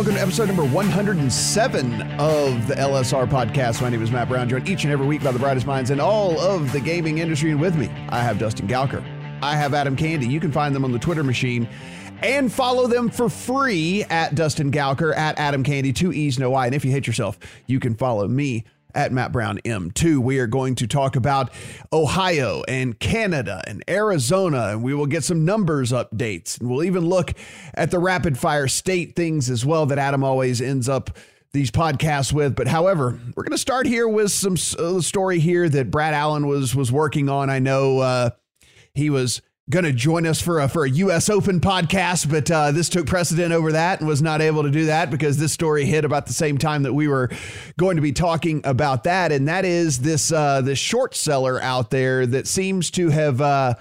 Welcome to episode number 107 of the LSR podcast. My name is Matt Brown, joined each and every week by the brightest minds in all of the gaming industry. And with me, I have Dustin Gouker. I have Adam Candee. You can find them on the Twitter machine and follow them for free at Dustin Gouker, at Adam Candee, two E's, no I. And if you hate yourself, you can follow me at Matt Brown M2. We are going to talk about Ohio and Canada and Arizona, and we will get some numbers updates. And we'll even look at the rapid fire state things as well that Adam always ends up these podcasts with. But however, we're going to start here with some uh, story here that Brad Allen was was working on. I know uh, he was going to join us for a for a U.S. Open podcast, but uh, this took precedent over that and was not able to do that because this story hit about the same time that we were going to be talking about that, and that is this uh, this short seller out there that seems to have uh,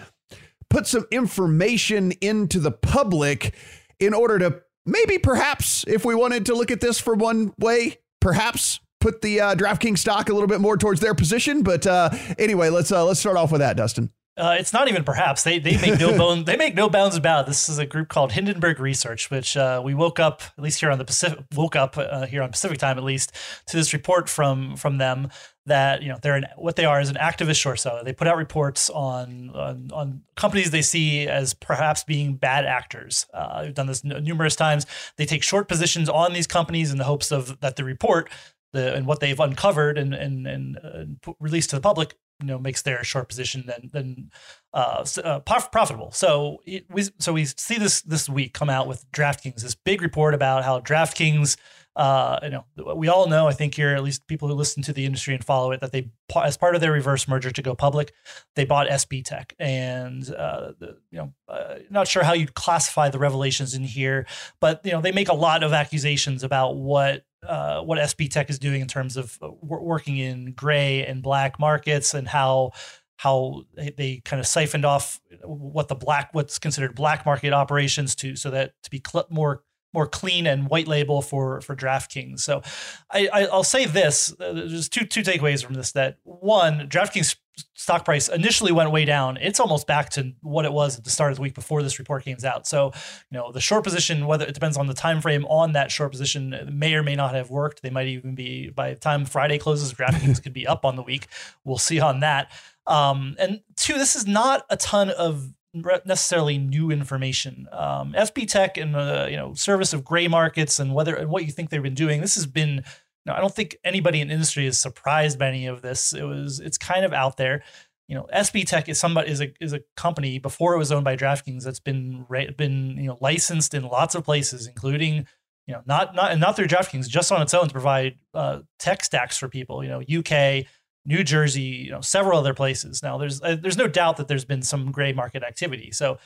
put some information into the public in order to maybe perhaps if we wanted to look at this for one way, perhaps put the uh, DraftKings stock a little bit more towards their position. But uh, anyway, let's uh, let's start off with that, Dustin. Uh, it's not even perhaps they they make no bone they make no bounds about it. this is a group called Hindenburg Research, which uh, we woke up at least here on the Pacific woke up uh, here on Pacific time at least to this report from from them that you know they're an, what they are is an activist short seller. They put out reports on on, on companies they see as perhaps being bad actors. Uh, they've done this n- numerous times. They take short positions on these companies in the hopes of that the report the and what they've uncovered and and and uh, released to the public you know makes their short position then then uh, uh, profitable. So it, we so we see this this week come out with DraftKings this big report about how DraftKings. Uh, you know, we all know. I think here, at least people who listen to the industry and follow it, that they, as part of their reverse merger to go public, they bought SBTech, and uh, the, you know, uh, not sure how you'd classify the revelations in here, but you know, they make a lot of accusations about what uh, what SBTech is doing in terms of uh, working in gray and black markets and how how they kind of siphoned off what the black what's considered black market operations to so that to be cl- more more clean and white label for for DraftKings. So I, I will say this: uh, there's two two takeaways from this. That one, DraftKings stock price initially went way down. It's almost back to what it was at the start of the week before this report came out. So you know the short position, whether it depends on the time frame on that short position, may or may not have worked. They might even be by the time Friday closes, DraftKings could be up on the week. We'll see on that. Um, and two, this is not a ton of necessarily new information. Um, SBTech and the you know service of gray markets and whether and what you think they've been doing. This has been. Know, I don't think anybody in industry is surprised by any of this. It was it's kind of out there. You know, SBTech is somebody is a is a company before it was owned by DraftKings that's been been you know licensed in lots of places, including you know not not and not through DraftKings, just on its own to provide uh, tech stacks for people. You know, UK, New Jersey, you know, several other places. Now, there's uh, there's no doubt that there's been some gray market activity. So,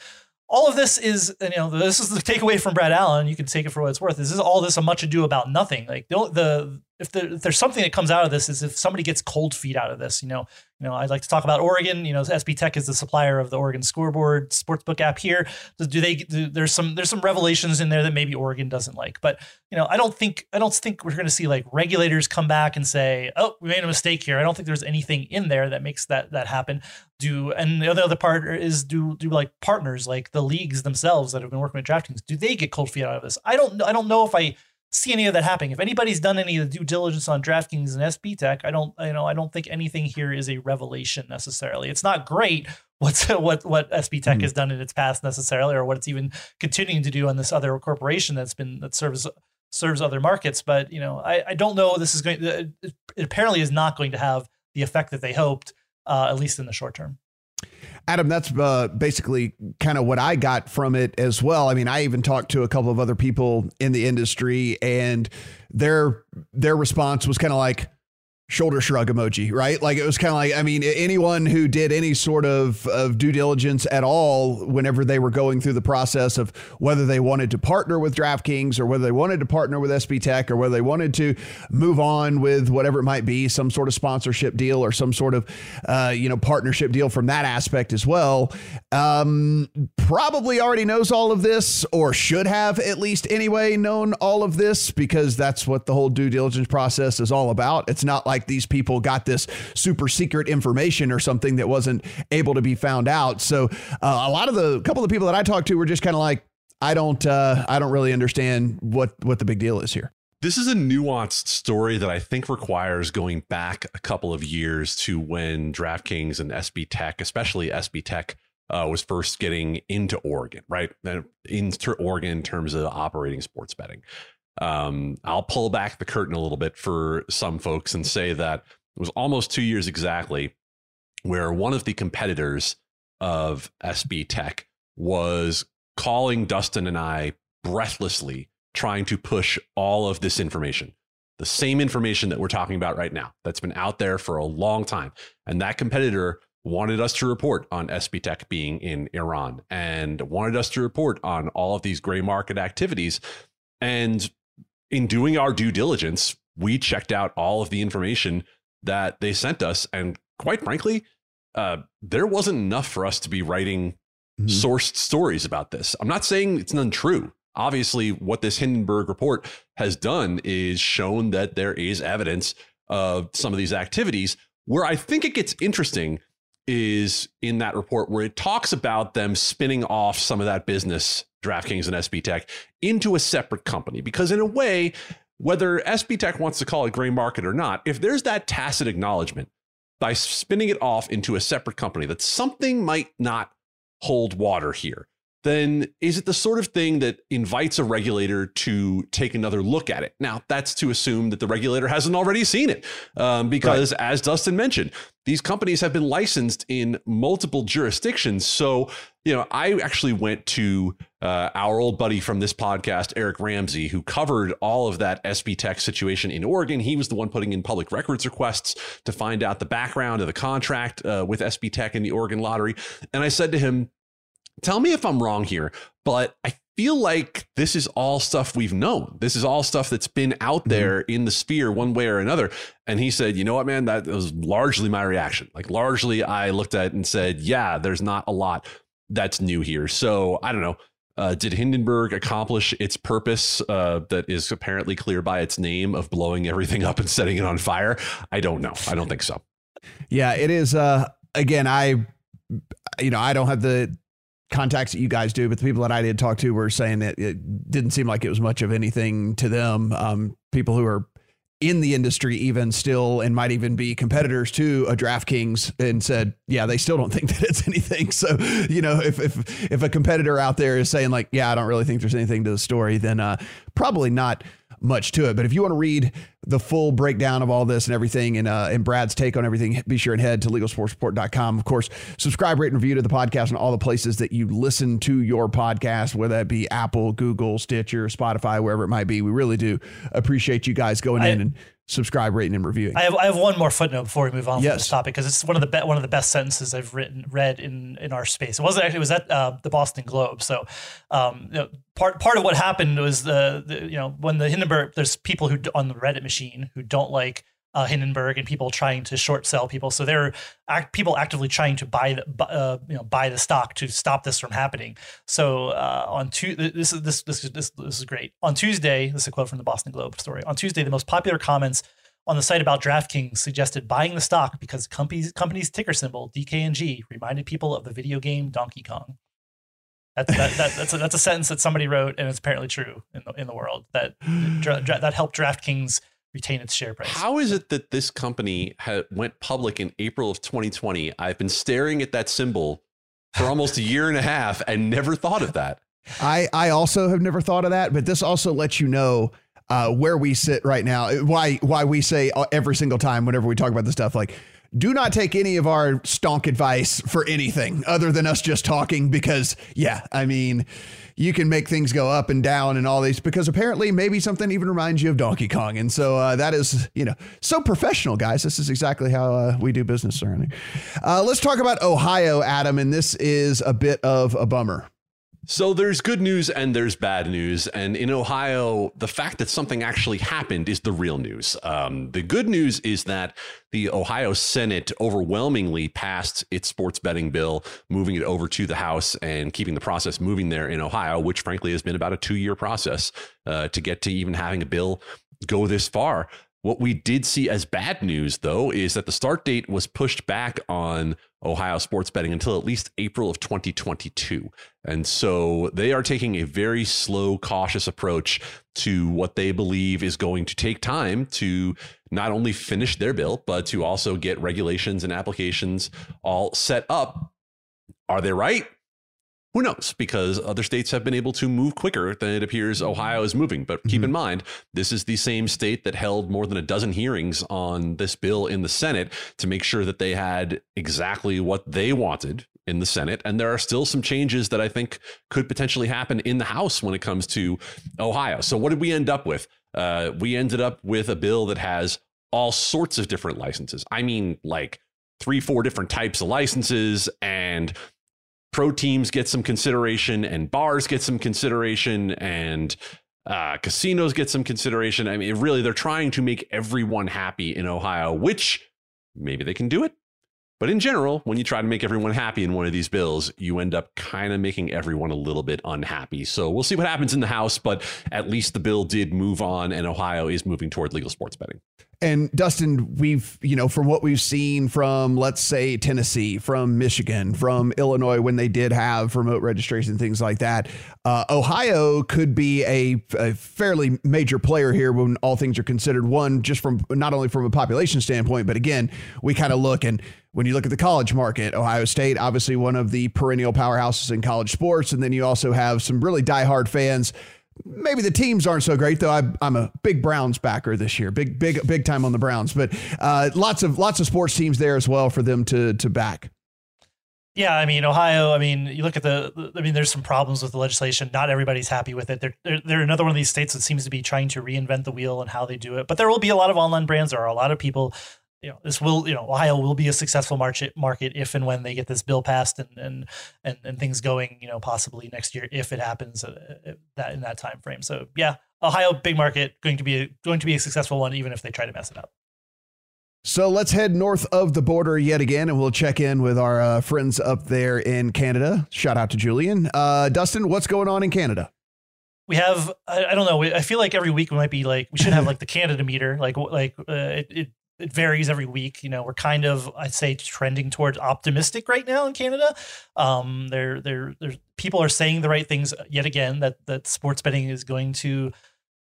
all of this is, you know, this is the takeaway from Brad Allen. You can take it for what it's worth. This is all this a much ado about nothing. Like the, the if, there, if there's something that comes out of this is if somebody gets cold feet out of this. You know, you know, I'd like to talk about Oregon. You know, SBTech is the supplier of the Oregon Scoreboard sportsbook app here. Do they? Do, there's some there's some revelations in there that maybe Oregon doesn't like, but you know, I don't think I don't think we're going to see like regulators come back and say, "Oh, we made a mistake here." I don't think there's anything in there that makes that that happen. Do and the other other part is do do like partners like the leagues themselves that have been working with DraftKings. Do they get cold feet out of this? I don't I don't know if I see any of that happening. If anybody's done any of the due diligence on DraftKings and SBTech, I don't, you know, I don't think anything here is a revelation necessarily. It's not great what's what what SBTech mm-hmm. has done in its past necessarily, or what it's even continuing to do on this other corporation that's been that serves serves other markets. But you know, I, I don't know. This is going. It apparently is not going to have the effect that they hoped, uh, at least in the short term. Adam, that's uh, basically kind of what I got from it as well. I mean, I even talked to a couple of other people in the industry, and their their response was kind of like, shoulder shrug emoji, right? Like it was kind of like, I mean, anyone who did any sort of, of due diligence at all whenever they were going through the process of whether they wanted to partner with DraftKings or whether they wanted to partner with SBTech or whether they wanted to move on with whatever it might be, some sort of sponsorship deal or some sort of, uh, you know, partnership deal from that aspect as well, um, probably already knows all of this or should have at least anyway known all of this because that's what the whole due diligence process is all about. It's not like like these people got this super secret information or something that wasn't able to be found out. So uh, a lot of the couple of people that I talked to were just kind of like, I don't, uh, I don't really understand what what the big deal is here. This is a nuanced story that I think requires going back a couple of years to when DraftKings and SBTech, especially SBTech, uh, was first getting into Oregon, right? Into Oregon in terms of operating sports betting. Um, I'll pull back the curtain a little bit for some folks and say that it was almost two years exactly where one of the competitors of SBTech was calling Dustin and I breathlessly, trying to push all of this information. The same information that we're talking about right now, that's been out there for a long time. And that competitor wanted us to report on SBTech being in Iran and wanted us to report on all of these gray market activities. And in doing our due diligence, we checked out all of the information that they sent us. And quite frankly, uh, there wasn't enough for us to be writing mm-hmm. sourced stories about this. I'm not saying it's untrue. Obviously, what this Hindenburg report has done is shown that there is evidence of some of these activities. Where I think it gets interesting is in that report where it talks about them spinning off some of that business DraftKings and SBTech into a separate company. Because in a way, whether SBTech wants to call it gray market or not, if there's that tacit acknowledgement by spinning it off into a separate company that something might not hold water here, then is it the sort of thing that invites a regulator to take another look at it? Now, that's to assume that the regulator hasn't already seen it, um, because right. as Dustin mentioned, these companies have been licensed in multiple jurisdictions. So, you know, I actually went to uh, our old buddy from this podcast, Eric Ramsey, who covered all of that SBTech situation in Oregon. He was the one putting in public records requests to find out the background of the contract uh, with SBTech and the Oregon Lottery. And I said to him, tell me if I'm wrong here, but I feel like this is all stuff we've known. This is all stuff that's been out mm-hmm. there mm-hmm. in the sphere one way or another. And he said, you know what, man, that was largely my reaction. Like, largely, I looked at it and said, yeah, there's not a lot that's new here. So I don't know. Uh, did Hindenburg accomplish its purpose uh, that is apparently clear by its name of blowing everything up and setting it on fire? I don't know. I don't think so. Yeah, it is. Uh, again, I, you know, I don't have the contacts that you guys do, but the people that I did talk to were saying that it didn't seem like it was much of anything to them. Um, people who are in the industry, even still, and might even be competitors to a DraftKings, and said, yeah, they still don't think that it's anything. So, you know, if if if a competitor out there is saying like, yeah, I don't really think there's anything to the story, then uh, probably not much to it. But if you want to read the full breakdown of all this and everything and, uh, and Brad's take on everything, be sure and head to legalsportsreport.com. Of course, subscribe, rate, and review to the podcast and all the places that you listen to your podcast, whether that be Apple, Google, Stitcher, Spotify, wherever it might be. We really do appreciate you guys going I, in and subscribe, rating, and reviewing. I have, I have one more footnote before we move on yes. from this topic because it's one of the be- one of the best sentences I've written read in in our space. It wasn't actually it was at uh, the Boston Globe. So um, you know, part part of what happened was the, the, you know when the Hindenburg there's people who on the Reddit machine who don't like. Uh, Hindenburg and people trying to short sell people, so there are act, people actively trying to buy the uh, you know buy the stock to stop this from happening. So uh, on two, this is this this this this is great. On Tuesday, this is a quote from the Boston Globe story. On Tuesday, the most popular comments on the site about DraftKings suggested buying the stock because company's company's ticker symbol DKNG reminded people of the video game Donkey Kong. That's that, that, that's a, that's a sentence that somebody wrote, and it's apparently true in the in the world that dra, dra, that helped DraftKings retain its share price. How is it that this company had, went public in April of 2020? I've been staring at that symbol for almost a year and a half and never thought of that. I I also have never thought of that, but this also lets you know uh, where we sit right now. Why why we say every single time whenever we talk about this stuff like do not take any of our stonk advice for anything other than us just talking because, yeah, I mean, you can make things go up and down and all these because apparently maybe something even reminds you of Donkey Kong. And so uh, that is, you know, so professional, guys. This is exactly how uh, we do business surrounding. Uh, let's talk about Ohio, Adam. And this is a bit of a bummer. So there's good news and there's bad news. And in Ohio, the fact that something actually happened is the real news. Um, the good news is that the Ohio Senate overwhelmingly passed its sports betting bill, moving it over to the House and keeping the process moving there in Ohio, which frankly has been about a two year process uh, to get to even having a bill go this far. What we did see as bad news, though, is that the start date was pushed back on Ohio sports betting until at least April of 2022. And so they are taking a very slow, cautious approach to what they believe is going to take time to not only finish their bill, but to also get regulations and applications all set up. Are they right? Who knows? Because other states have been able to move quicker than it appears Ohio is moving. But mm-hmm. keep in mind, this is the same state that held more than a dozen hearings on this bill in the Senate to make sure that they had exactly what they wanted in the Senate. And there are still some changes that I think could potentially happen in the House when it comes to Ohio. So, what did we end up with? Uh, we ended up with a bill that has all sorts of different licenses. I mean, like three, four different types of licenses and pro teams get some consideration and bars get some consideration and uh, casinos get some consideration. I mean, really, they're trying to make everyone happy in Ohio, which maybe they can do it. But in general, when you try to make everyone happy in one of these bills, you end up kind of making everyone a little bit unhappy. So we'll see what happens in the House, but at least the bill did move on, and Ohio is moving toward legal sports betting. And Dustin, we've, you know, from what we've seen from, let's say, Tennessee, from Michigan, from Illinois, when they did have remote registration, things like that, uh, Ohio could be a, a, fairly major player here when all things are considered. One, just from not only from a population standpoint, but again, we kind of look and when you look at the college market, Ohio State, obviously one of the perennial powerhouses in college sports. And then you also have some really diehard fans maybe the teams aren't so great though. I, am a big Browns backer this year, big big big time on the Browns. But uh, lots of lots of sports teams there as well for them to to back. Yeah, I mean Ohio. I mean, you look at the. I mean, there's some problems with the legislation. Not everybody's happy with it. They're, they're they're another one of these states that seems to be trying to reinvent the wheel and how they do it. But there will be a lot of online brands. There are a lot of people you know this will you know Ohio will be a successful market market if and when they get this bill passed and and and, and things going you know possibly next year if it happens uh, uh, that in that time frame. So yeah, Ohio big market going to be a, going to be a successful one even if they try to mess it up. So let's head north of the border yet again, and we'll check in with our uh, friends up there in Canada. Shout out to Julian. Uh, Dustin, what's going on in Canada? we have I, I, don't know i feel like every week we might be like we should have like the canada meter like like uh, it, it, it varies every week. You know, we're kind of I'd say trending towards optimistic right now in Canada. Um, there, there, there's people are saying the right things yet again that that sports betting is going to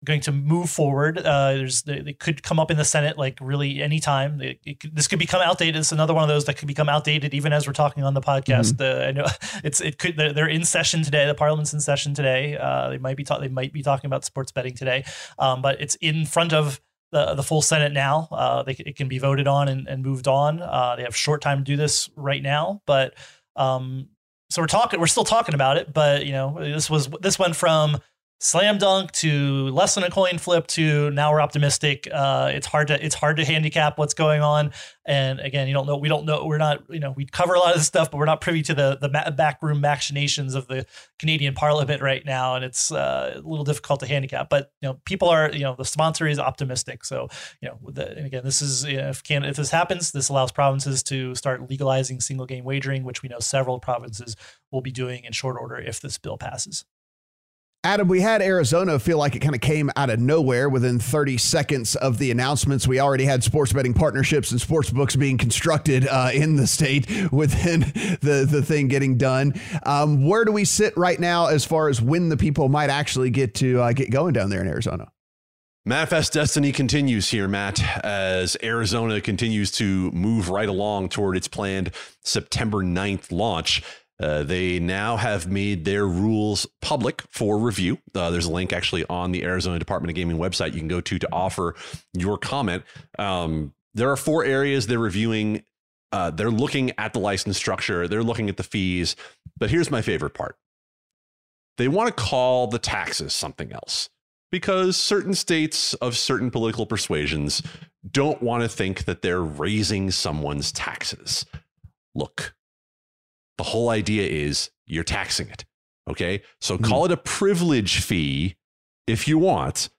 going to move forward. Uh, there's they, could come up in the Senate like really anytime. It, it could, this could become outdated. It's another one of those that could become outdated even as we're talking on the podcast. Mm-hmm. Uh, I know it's it could they're, they're, in session today. The Parliament's in session today. Uh, they might be ta- they might be talking about sports betting today, um, but it's in front of the, the full Senate now. Uh, they, it can be voted on and, and moved on. Uh, they have short time to do this right now, but um, so we're talking. We're still talking about it, but you know, this was this went from slam dunk to less than a coin flip to now we're optimistic. Uh, it's hard to it's hard to handicap what's going on. And again, you don't know. We don't know. We're not. You know, we cover a lot of this stuff, but we're not privy to the the backroom machinations of the Canadian Parliament right now, and it's uh, a little difficult to handicap. But you know, people are. You know, the sponsor is optimistic. So you know, the, and again, this is you know, if can if this happens, this allows provinces to start legalizing single game wagering, which we know several provinces will be doing in short order if this bill passes. Adam, we had Arizona feel like it kind of came out of nowhere within 30 seconds of the announcements. We already had sports betting partnerships and sports books being constructed uh, in the state within the, the thing getting done. Um, where do we sit right now as far as when the people might actually get to uh, get going down there in Arizona? Manifest Destiny continues here, Matt, as Arizona continues to move right along toward its planned September 9th launch. Uh, they now have made their rules public for review. Uh, there's a link actually on the Arizona Department of Gaming website you can go to to offer your comment. Um, there are four areas they're reviewing Uh, they're looking at the license structure, they're looking at the fees. But here's my favorite part they want to call the taxes something else because certain states of certain political persuasions don't want to think that they're raising someone's taxes. Look, the whole idea is you're taxing it. Okay. So mm. call it a privilege fee if you want.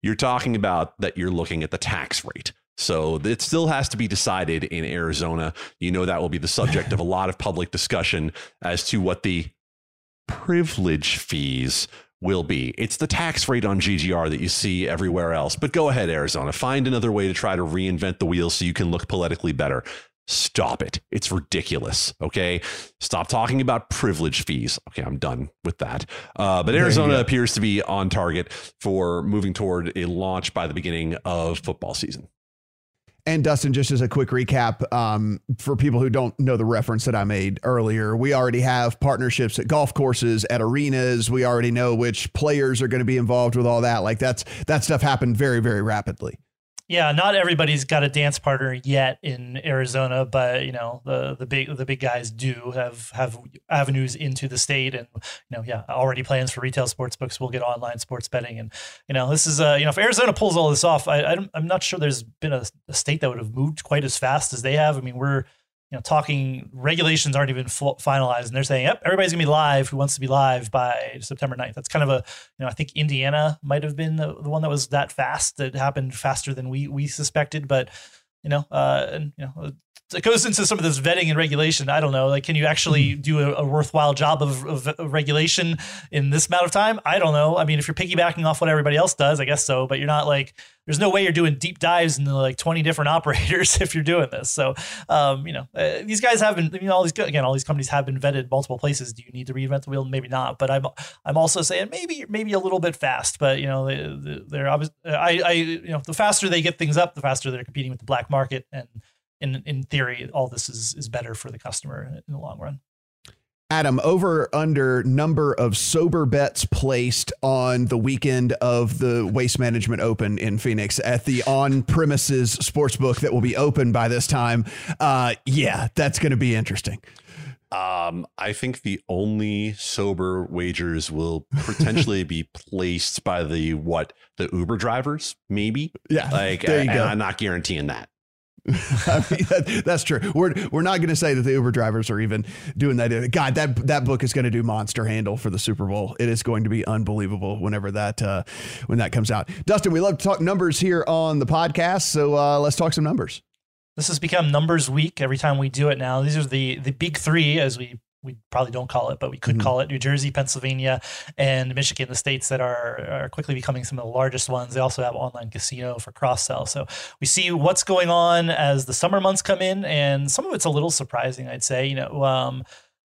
You're talking about that you're looking at the tax rate. So it still has to be decided in Arizona. You know, that will be the subject of a lot of public discussion as to what the privilege fees will be. It's the tax rate on GGR that you see everywhere else. But go ahead, Arizona, find another way to try to reinvent the wheel so you can look politically better. Stop it. It's ridiculous. Okay. Stop talking about privilege fees. Okay. I'm done with that. Uh, but Arizona appears to be on target for moving toward a launch by the beginning of football season. And Dustin, just as a quick recap, um, for people who don't know the reference that I made earlier, we already have partnerships at golf courses, at arenas. We already know which players are going to be involved with all that. Like that's that stuff happened very, very rapidly. Yeah, not everybody's got a dance partner yet in Arizona, but you know the the big the big guys do have have avenues into the state, and you know yeah, already plans for retail sports books. We'll get online sports betting, and you know this is uh you know if Arizona pulls all this off, I, I am not sure there's been a, a state that would have moved quite as fast as they have. I mean we're you know, talking regulations aren't even finalized, and they're saying, "Yep, everybody's gonna be live who wants to be live by September 9th. That's kind of a, you know, I think Indiana might have been the, the one that was that fast. That happened faster than we we suspected, but you know, uh, and you know, it goes into some of this vetting and regulation. I don't know, like, can you actually hmm. do a, a worthwhile job of, of, of, regulation in this amount of time? I don't know. I mean, if you're piggybacking off what everybody else does, I guess so. But you're not like, there's no way you're doing deep dives into like 20 different operators if you're doing this. So, um, you know, uh, these guys have been, I mean, all these again, all these companies have been vetted multiple places. Do you need to reinvent the wheel? Maybe not. But I'm, I'm also saying maybe, maybe a little bit fast. But you know, they, they're obviously, I, I, you know, the faster they get things up, the faster they're competing with the black market and in in theory, all this is is better for the customer in the long run. Adam, over under number of sober bets placed on the weekend of the Waste Management Open in Phoenix at the on premises sports book that will be open by this time. Uh, yeah, that's going to be interesting. Um, I think the only sober wagers will potentially be placed by the what the Uber drivers, maybe. Yeah, like, there you go. I'm not guaranteeing that. I mean, that, that's true. We're we're not going to say that the Uber drivers are even doing that. God, that that book is going to do monster handle for the Super Bowl. It is going to be unbelievable whenever that uh, when that comes out. Dustin, we love to talk numbers here on the podcast, so uh, let's talk some numbers. This has become numbers week every time we do it now. These are the the big three, as we we probably don't call it, but we could mm-hmm. call it New Jersey, Pennsylvania, and Michigan, the states that are, are quickly becoming some of the largest ones. They also have online casino for cross sell. So we see what's going on as the summer months come in, and some of it's a little surprising, I'd say. You know, um,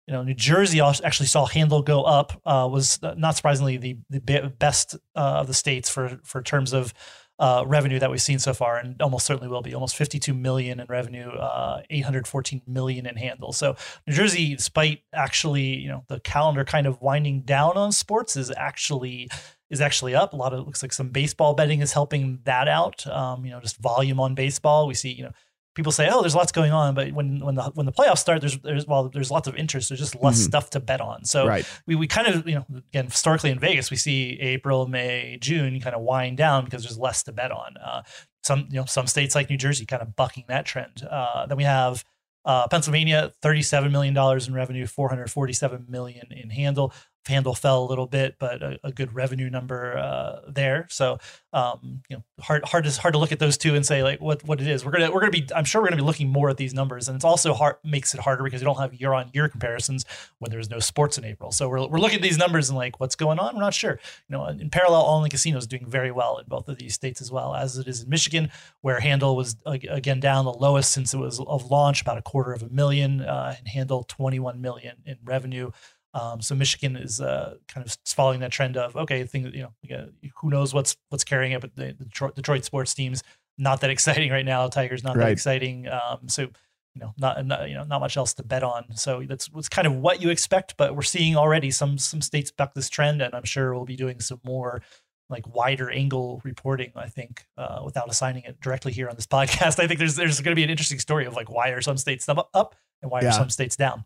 you know, New Jersey actually saw handle go up. Uh, was not surprisingly the the best uh, of the states for for terms of uh, revenue that we've seen so far, and almost certainly will be almost 52 million in revenue, uh, 814 million in handle. So New Jersey, despite actually you know the calendar kind of winding down on sports, is actually is actually up. A lot of it looks like some baseball betting is helping that out. Um, you know, just volume on baseball. We see you know people say, "Oh, there's lots going on," but when when the when the playoffs start, there's there's well, there's lots of interest. There's just less mm-hmm. stuff to bet on. So right. we we kind of you know again historically in Vegas, we see April, May, June kind of wind down because there's less to bet on. Uh, some you know some states like New Jersey kind of bucking that trend. Uh, then we have uh, Pennsylvania, $37 million in revenue, 447 million in handle. Handle fell a little bit, but a, a good revenue number uh, there. So, um, you know, hard hard to hard to look at those two and say like what what it is. We're gonna we're gonna be I'm sure we're gonna be looking more at these numbers, and it's also hard makes it harder because you don't have year on year comparisons when there's no sports in April. So we're we're looking at these numbers and like what's going on. We're not sure. You know, in parallel, all online casinos doing very well in both of these states as well as it is in Michigan, where handle was again down the lowest since it was of launch, about a quarter of a million, uh, and handle 21 million in revenue. Um, so Michigan is uh, kind of following that trend of okay, thing you know, who knows what's what's carrying it, but the, the Detroit, Detroit, sports teams not that exciting right now. Tigers not right. that exciting. Um, so you know, not, not, you know not much else to bet on. So that's what's kind of what you expect, but we're seeing already some some states buck this trend, and I'm sure we'll be doing some more like wider angle reporting. I think uh, without assigning it directly here on this podcast, I think there's there's going to be an interesting story of like why are some states up, up and why yeah. are some states down.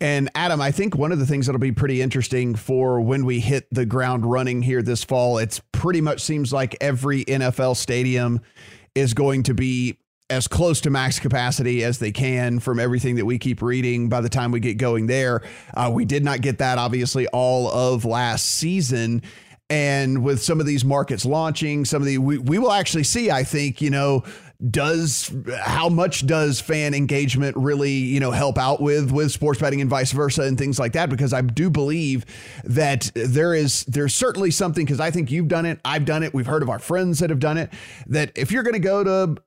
And Adam, I think one of the things that'll be pretty interesting for when we hit the ground running here this fall, it's pretty much seems like every NFL stadium is going to be as close to max capacity as they can from everything that we keep reading by the time we get going there. Uh, we did not get that, obviously, all of last season. And with some of these markets launching, some of the, we, we will actually see, I think, you know, does how much does fan engagement really you know help out with with sports betting and vice versa and things like that because i do believe that there is there's certainly something because i think you've done it i've done it we've heard of our friends that have done it that if you're going to go to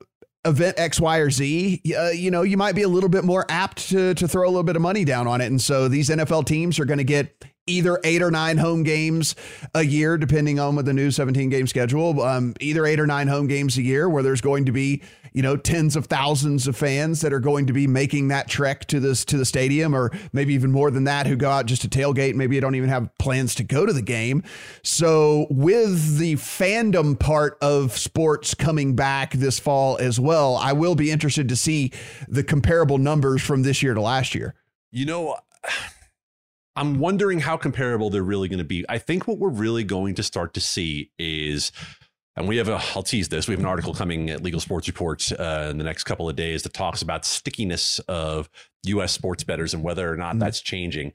event X, Y, or Z, uh, you know, you might be a little bit more apt to to throw a little bit of money down on it. And so these NFL teams are going to get either eight or nine home games a year, depending on with the new 17 game schedule. Um, either eight or nine home games a year, where there's going to be you know tens of thousands of fans that are going to be making that trek to this to the stadium, or maybe even more than that, who go out just to tailgate. Maybe you don't even have plans to go to the game. So with the fandom part of sports coming back this fall as well, I will be interested to see the comparable numbers from this year to last year. You know. I'm wondering how comparable they're really going to be. I think what we're really going to start to see is, and we have a, I'll tease this, we have an article coming at Legal Sports Report uh, in the next couple of days that talks about stickiness of U.S. sports bettors and whether or not mm-hmm. that's changing.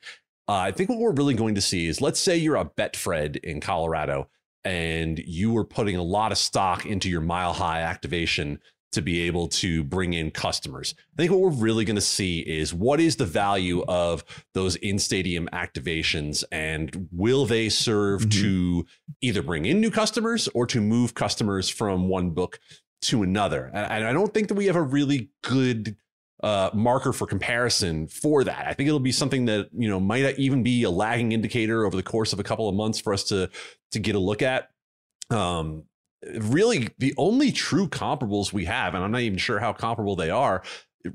Uh, I think what we're really going to see is, let's say you're a Betfred in Colorado and you were putting a lot of stock into your mile high activation to be able to bring in customers. I think what we're really going to see is what is the value of those in stadium activations and will they serve mm-hmm. to either bring in new customers or to move customers from one book to another? And I don't think that we have a really good uh, marker for comparison for that. I think it'll be something that you know might even be a lagging indicator over the course of a couple of months for us to to get a look at. Um, really the only true comparables we have, and I'm not even sure how comparable they are,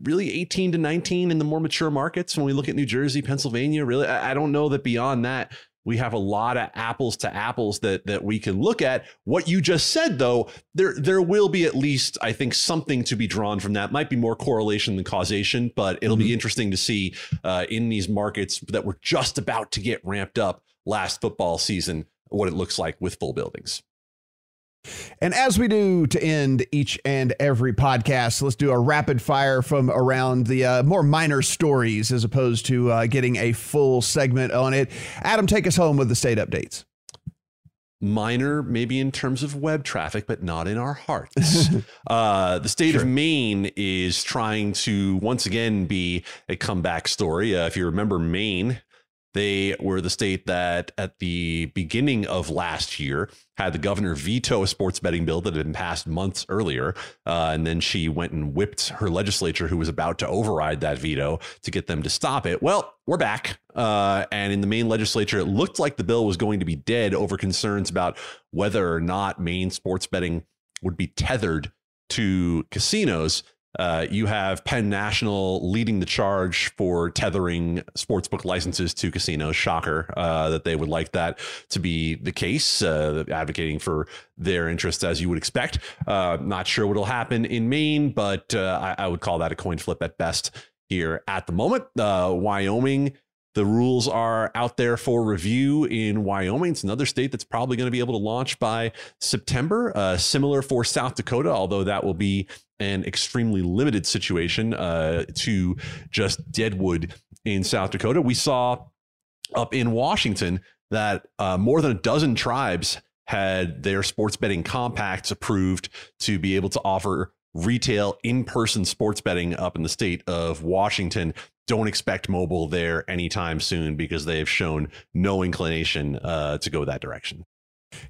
really 18 to 19 in the more mature markets. When we look at New Jersey, Pennsylvania, really, I don't know that beyond that we have a lot of apples to apples that that we can look at. What you just said, though, there there will be at least, I think, something to be drawn from that. Might be more correlation than causation, but it'll mm-hmm. be interesting to see uh, in these markets that were just about to get ramped up last football season what it looks like with full buildings. And as we do to end each and every podcast, let's do a rapid fire from around the uh, more minor stories as opposed to uh, getting a full segment on it. Adam, take us home with the state updates. Minor, maybe in terms of web traffic, but not in our hearts. uh, the state sure. of Maine is trying to once again be a comeback story. Uh, if you remember, Maine they were the state that at the beginning of last year had the governor veto a sports betting bill that had been passed months earlier. Uh, and then she went and whipped her legislature, who was about to override that veto, to get them to stop it. Well, we're back. Uh, and in the Maine legislature, it looked like the bill was going to be dead over concerns about whether or not Maine sports betting would be tethered to casinos. Uh, you have Penn National leading the charge for tethering sportsbook licenses to casinos. Shocker uh, that they would like that to be the case, uh, advocating for their interests as you would expect. Uh, not sure what will happen in Maine, but uh, I, I, would call that a coin flip at best here at the moment. Wyoming the rules are out there for review in Wyoming. It's another state that's probably going to be able to launch by September. Uh, similar for South Dakota, although that will be an extremely limited situation uh, to just Deadwood in South Dakota. We saw up in Washington that uh, more than a dozen tribes had their sports betting compacts approved to be able to offer retail in-person sports betting up in the state of Washington don't expect mobile there anytime soon because they have shown no inclination uh, to go that direction.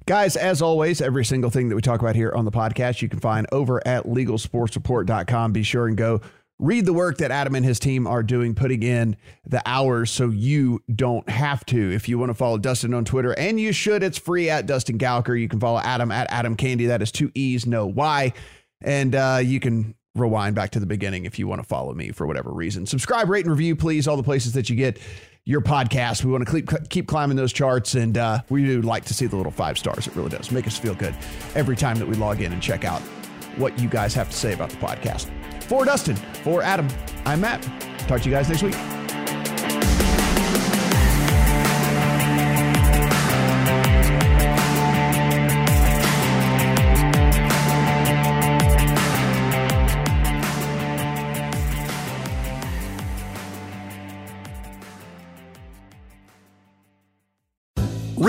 Guys, as always, every single thing that we talk about here on the podcast, you can find over at legalsportsreport.com. Be sure and go read the work that Adam and his team are doing, putting in the hours so you don't have to. If you want to follow Dustin on Twitter, and you should, it's free at Dustin Gouker. You can follow Adam at Adam Candee. That is two E's, no Y. And uh, you can rewind back to the beginning if you want to follow me for whatever reason. Subscribe, rate, and review, please. All the places that you get your podcast. We want to keep keep climbing those charts, and uh, we do like to see the little five stars. It really does make us feel good every time that we log in and check out what you guys have to say about the podcast. For Dustin, for Adam, I'm Matt. Talk to you guys next week.